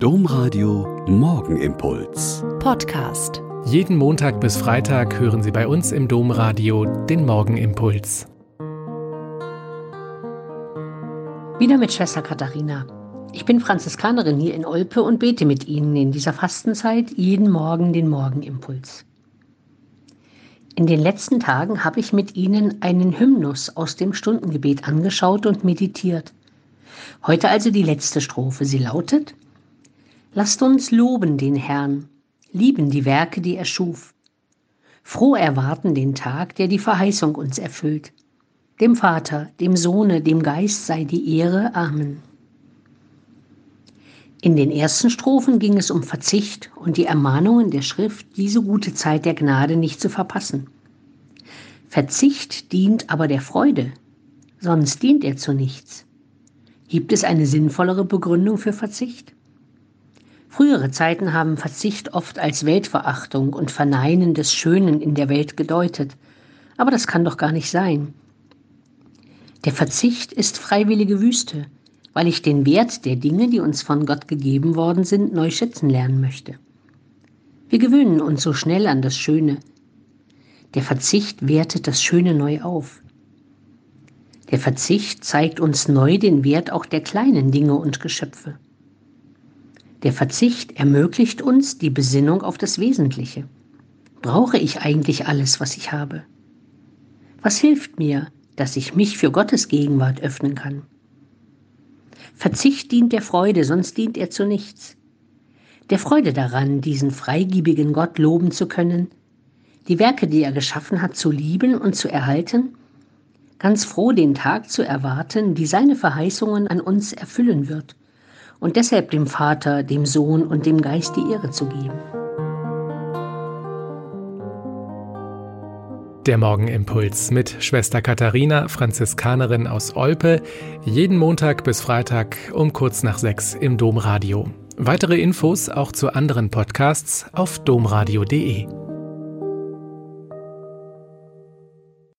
Domradio Morgenimpuls. Podcast. Jeden Montag bis Freitag hören Sie bei uns im Domradio den Morgenimpuls. Wieder mit Schwester Katharina. Ich bin Franziskanerin hier in Olpe und bete mit Ihnen in dieser Fastenzeit jeden Morgen den Morgenimpuls. In den letzten Tagen habe ich mit Ihnen einen Hymnus aus dem Stundengebet angeschaut und meditiert. Heute also die letzte Strophe. Sie lautet, Lasst uns loben den Herrn, lieben die Werke, die er schuf. Froh erwarten den Tag, der die Verheißung uns erfüllt. Dem Vater, dem Sohne, dem Geist sei die Ehre. Amen. In den ersten Strophen ging es um Verzicht und die Ermahnungen der Schrift, diese gute Zeit der Gnade nicht zu verpassen. Verzicht dient aber der Freude, sonst dient er zu nichts. Gibt es eine sinnvollere Begründung für Verzicht? Frühere Zeiten haben Verzicht oft als Weltverachtung und Verneinen des Schönen in der Welt gedeutet, aber das kann doch gar nicht sein. Der Verzicht ist freiwillige Wüste, weil ich den Wert der Dinge, die uns von Gott gegeben worden sind, neu schätzen lernen möchte. Wir gewöhnen uns so schnell an das Schöne. Der Verzicht wertet das Schöne neu auf. Der Verzicht zeigt uns neu den Wert auch der kleinen Dinge und Geschöpfe. Der Verzicht ermöglicht uns die Besinnung auf das Wesentliche. Brauche ich eigentlich alles, was ich habe? Was hilft mir, dass ich mich für Gottes Gegenwart öffnen kann? Verzicht dient der Freude, sonst dient er zu nichts. Der Freude daran, diesen freigebigen Gott loben zu können, die Werke, die er geschaffen hat, zu lieben und zu erhalten, ganz froh den Tag zu erwarten, die seine Verheißungen an uns erfüllen wird, und deshalb dem Vater, dem Sohn und dem Geist die Ehre zu geben. Der Morgenimpuls mit Schwester Katharina, Franziskanerin aus Olpe, jeden Montag bis Freitag um kurz nach sechs im Domradio. Weitere Infos auch zu anderen Podcasts auf domradio.de.